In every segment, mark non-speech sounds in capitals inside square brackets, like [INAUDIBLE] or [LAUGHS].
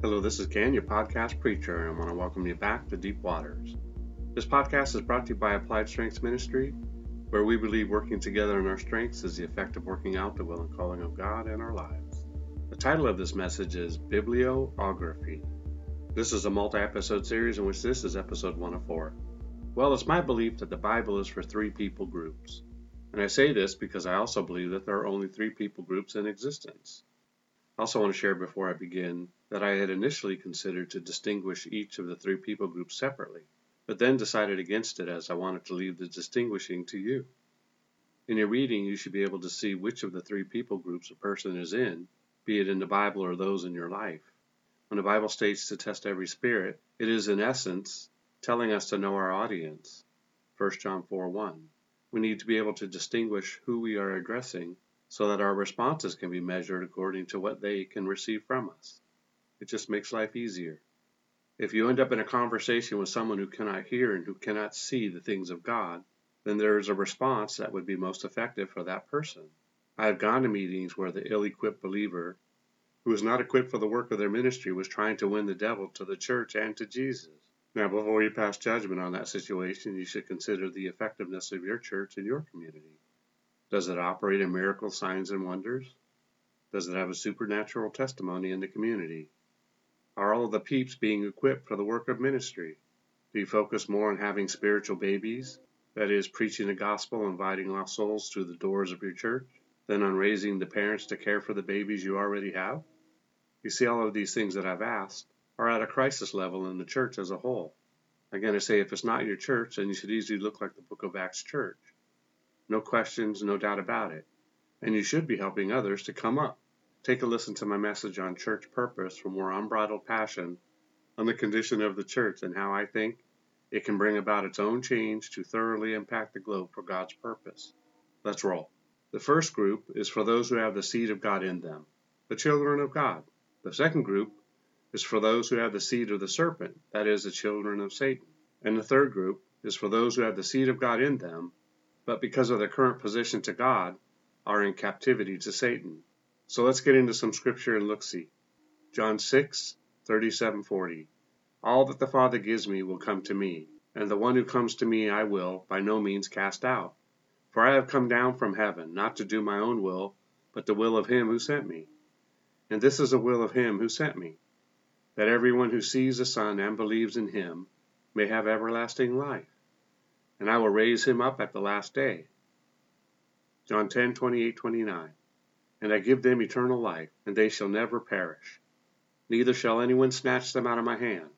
Hello, this is Ken, your podcast preacher, and I want to welcome you back to Deep Waters. This podcast is brought to you by Applied Strengths Ministry, where we believe working together in our strengths is the effect of working out the will and calling of God in our lives. The title of this message is Bibliography. This is a multi episode series in which this is episode 104. Well, it's my belief that the Bible is for three people groups. And I say this because I also believe that there are only three people groups in existence. I also want to share before I begin that I had initially considered to distinguish each of the three people groups separately, but then decided against it as I wanted to leave the distinguishing to you. In your reading, you should be able to see which of the three people groups a person is in, be it in the Bible or those in your life. When the Bible states to test every spirit, it is in essence telling us to know our audience. 1 John 4 1. We need to be able to distinguish who we are addressing so that our responses can be measured according to what they can receive from us. It just makes life easier. If you end up in a conversation with someone who cannot hear and who cannot see the things of God, then there is a response that would be most effective for that person. I have gone to meetings where the ill equipped believer, who was not equipped for the work of their ministry, was trying to win the devil to the church and to Jesus. Now, before you pass judgment on that situation, you should consider the effectiveness of your church and your community. Does it operate in miracle signs and wonders? Does it have a supernatural testimony in the community? Are all of the peeps being equipped for the work of ministry? Do you focus more on having spiritual babies, that is, preaching the gospel, inviting lost souls through the doors of your church, than on raising the parents to care for the babies you already have? You see, all of these things that I've asked are at a crisis level in the church as a whole. Again, I say if it's not your church, then you should easily look like the book of Acts church. No questions, no doubt about it. And you should be helping others to come up. Take a listen to my message on church purpose for more unbridled passion on the condition of the church and how I think it can bring about its own change to thoroughly impact the globe for God's purpose. Let's roll. The first group is for those who have the seed of God in them, the children of God. The second group is for those who have the seed of the serpent, that is, the children of Satan. And the third group is for those who have the seed of God in them, but because of their current position to God, are in captivity to Satan. So let's get into some scripture and look see. John 6, 37 40. All that the Father gives me will come to me, and the one who comes to me I will by no means cast out. For I have come down from heaven, not to do my own will, but the will of him who sent me. And this is the will of him who sent me, that everyone who sees the Son and believes in him may have everlasting life and I will raise him up at the last day. John 10 28 29. And I give them eternal life, and they shall never perish, neither shall anyone snatch them out of my hand.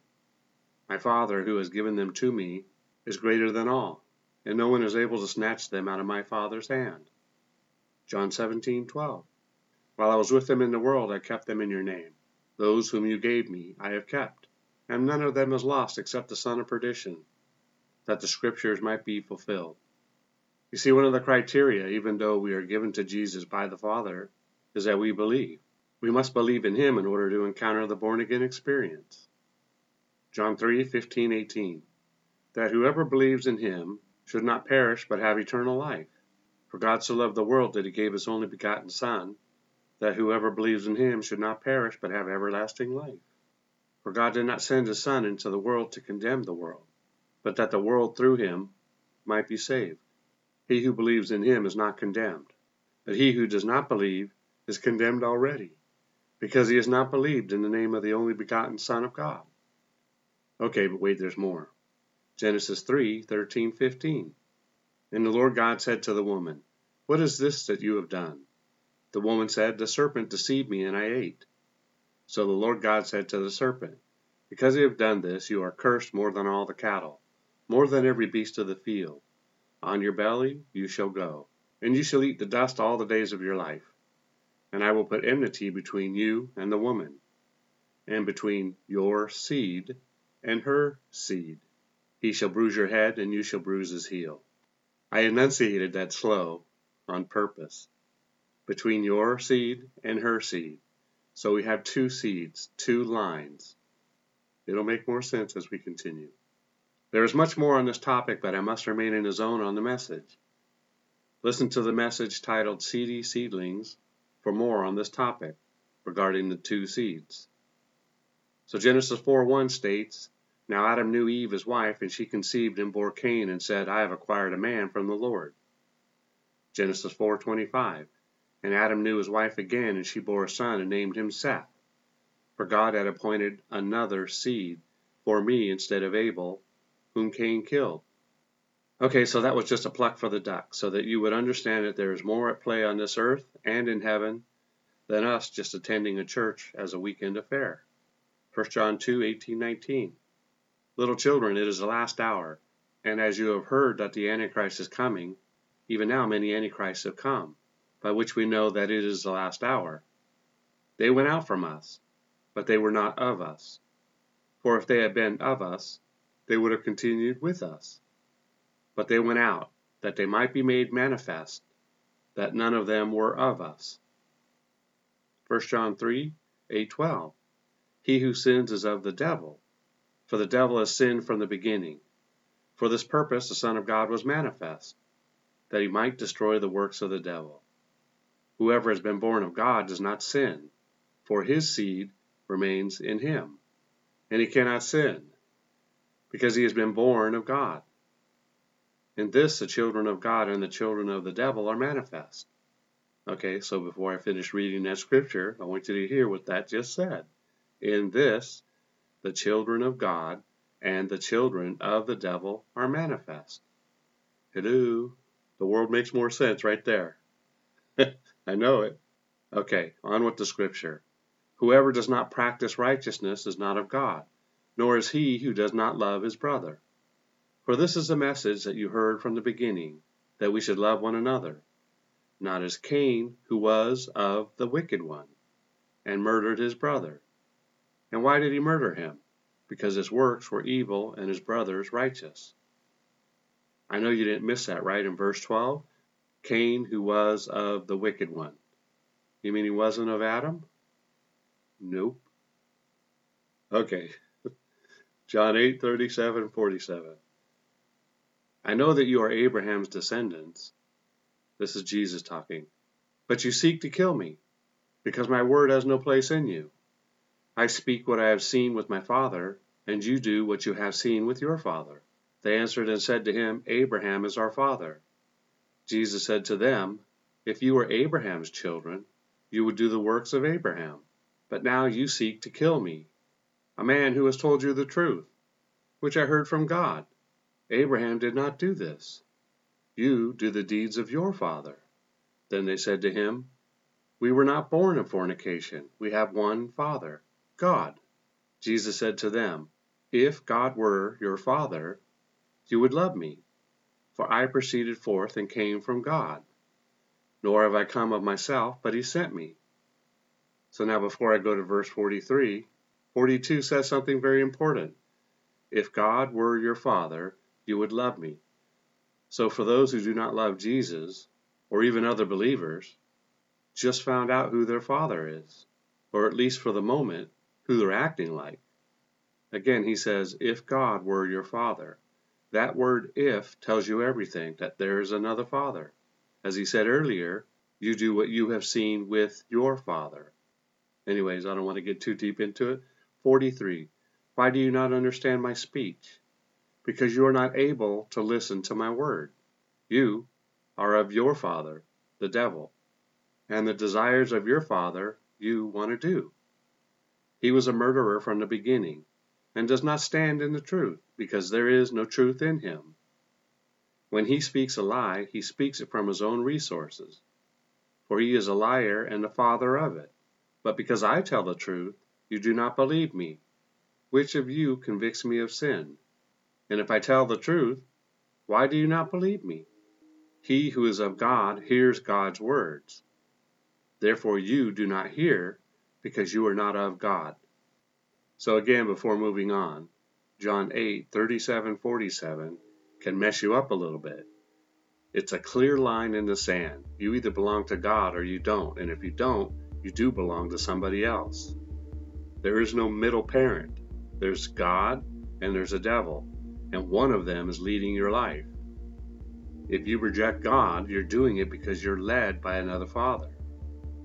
My Father, who has given them to me, is greater than all, and no one is able to snatch them out of my Father's hand. John 17 12. While I was with them in the world, I kept them in your name. Those whom you gave me, I have kept, and none of them is lost except the son of perdition that the scriptures might be fulfilled. You see, one of the criteria, even though we are given to Jesus by the Father, is that we believe. We must believe in Him in order to encounter the born again experience. John 3 15, 18. That whoever believes in Him should not perish but have eternal life. For God so loved the world that He gave His only begotten Son, that whoever believes in Him should not perish but have everlasting life. For God did not send His Son into the world to condemn the world but that the world through him might be saved. He who believes in him is not condemned, but he who does not believe is condemned already, because he has not believed in the name of the only begotten Son of God. Okay, but wait, there's more. Genesis 3 13, 15. And the Lord God said to the woman, What is this that you have done? The woman said, The serpent deceived me, and I ate. So the Lord God said to the serpent, Because you have done this, you are cursed more than all the cattle more than every beast of the field. On your belly you shall go, and you shall eat the dust all the days of your life. And I will put enmity between you and the woman, and between your seed and her seed. He shall bruise your head, and you shall bruise his heel. I enunciated that slow on purpose. Between your seed and her seed. So we have two seeds, two lines. It'll make more sense as we continue. There is much more on this topic, but I must remain in the zone on the message. Listen to the message titled Seedy Seedlings for more on this topic regarding the two seeds. So Genesis 4:1 states, Now Adam knew Eve his wife, and she conceived and bore Cain, and said, I have acquired a man from the Lord. Genesis 4:25, And Adam knew his wife again, and she bore a son, and named him Seth. For God had appointed another seed for me instead of Abel, whom Cain killed. Okay, so that was just a pluck for the duck, so that you would understand that there is more at play on this earth and in heaven than us just attending a church as a weekend affair. 1 John 2 18 19. Little children, it is the last hour, and as you have heard that the Antichrist is coming, even now many Antichrists have come, by which we know that it is the last hour. They went out from us, but they were not of us. For if they had been of us, they would have continued with us. But they went out, that they might be made manifest, that none of them were of us. 1 John 3 8 12. He who sins is of the devil, for the devil has sinned from the beginning. For this purpose the Son of God was manifest, that he might destroy the works of the devil. Whoever has been born of God does not sin, for his seed remains in him, and he cannot sin, because he has been born of God. In this, the children of God and the children of the devil are manifest. Okay, so before I finish reading that scripture, I want you to hear what that just said. In this, the children of God and the children of the devil are manifest. Hello. The world makes more sense right there. [LAUGHS] I know it. Okay, on with the scripture. Whoever does not practice righteousness is not of God, nor is he who does not love his brother. For this is the message that you heard from the beginning, that we should love one another, not as Cain, who was of the wicked one, and murdered his brother. And why did he murder him? Because his works were evil and his brother's righteous. I know you didn't miss that, right? In verse 12, Cain, who was of the wicked one. You mean he wasn't of Adam? Nope. Okay. John 8, 37, 47. I know that you are Abraham's descendants. This is Jesus talking. But you seek to kill me, because my word has no place in you. I speak what I have seen with my father, and you do what you have seen with your father. They answered and said to him, Abraham is our father. Jesus said to them, If you were Abraham's children, you would do the works of Abraham. But now you seek to kill me, a man who has told you the truth, which I heard from God. Abraham did not do this. You do the deeds of your father. Then they said to him, We were not born of fornication. We have one Father, God. Jesus said to them, If God were your Father, you would love me, for I proceeded forth and came from God. Nor have I come of myself, but he sent me. So now, before I go to verse 43, 42 says something very important. If God were your Father, you would love me. So for those who do not love Jesus, or even other believers, just found out who their father is, or at least for the moment, who they're acting like. Again, he says, if God were your father. That word if tells you everything, that there is another father. As he said earlier, you do what you have seen with your father. Anyways, I don't want to get too deep into it. 43. Why do you not understand my speech? because you are not able to listen to my word. You are of your father, the devil, and the desires of your father you want to do. He was a murderer from the beginning, and does not stand in the truth, because there is no truth in him. When he speaks a lie, he speaks it from his own resources, for he is a liar and the father of it. But because I tell the truth, you do not believe me. Which of you convicts me of sin? And if I tell the truth, why do you not believe me? He who is of God hears God's words. Therefore you do not hear, because you are not of God. So again, before moving on, John 8, 37, 47 can mess you up a little bit. It's a clear line in the sand. You either belong to God or you don't, and if you don't, you do belong to somebody else. There is no middle parent. There's God and there's a devil and one of them is leading your life. If you reject God, you're doing it because you're led by another Father.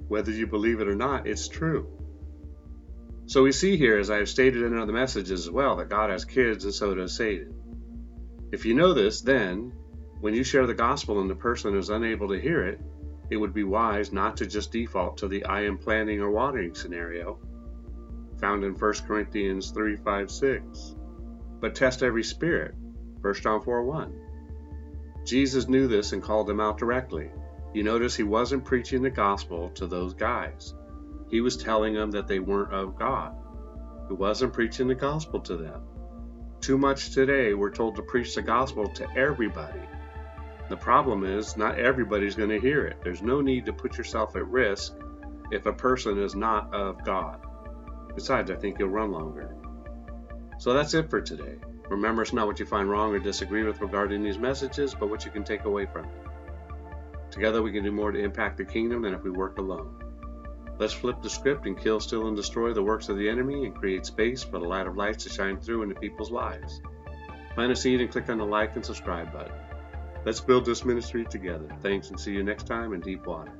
Whether you believe it or not, it's true. So we see here, as I have stated in other messages as well, that God has kids and so does Satan. If you know this, then, when you share the gospel and the person is unable to hear it, it would be wise not to just default to the I am planting or watering scenario found in 1 Corinthians 3 5 6, but test every spirit 1 John 4 1. Jesus knew this and called them out directly. You notice he wasn't preaching the gospel to those guys. He was telling them that they weren't of God. He wasn't preaching the gospel to them. Too much today, we're told to preach the gospel to everybody. The problem is, not everybody's going to hear it. There's no need to put yourself at risk if a person is not of God. Besides, I think you'll run longer. So that's it for today. Remember, it's not what you find wrong or disagree with regarding these messages, but what you can take away from it. Together, we can do more to impact the kingdom than if we work alone. Let's flip the script and kill, steal, and destroy the works of the enemy and create space for the light of lights to shine through into people's lives. Plant a seed and click on the like and subscribe button. Let's build this ministry together. Thanks and see you next time in Deep Water.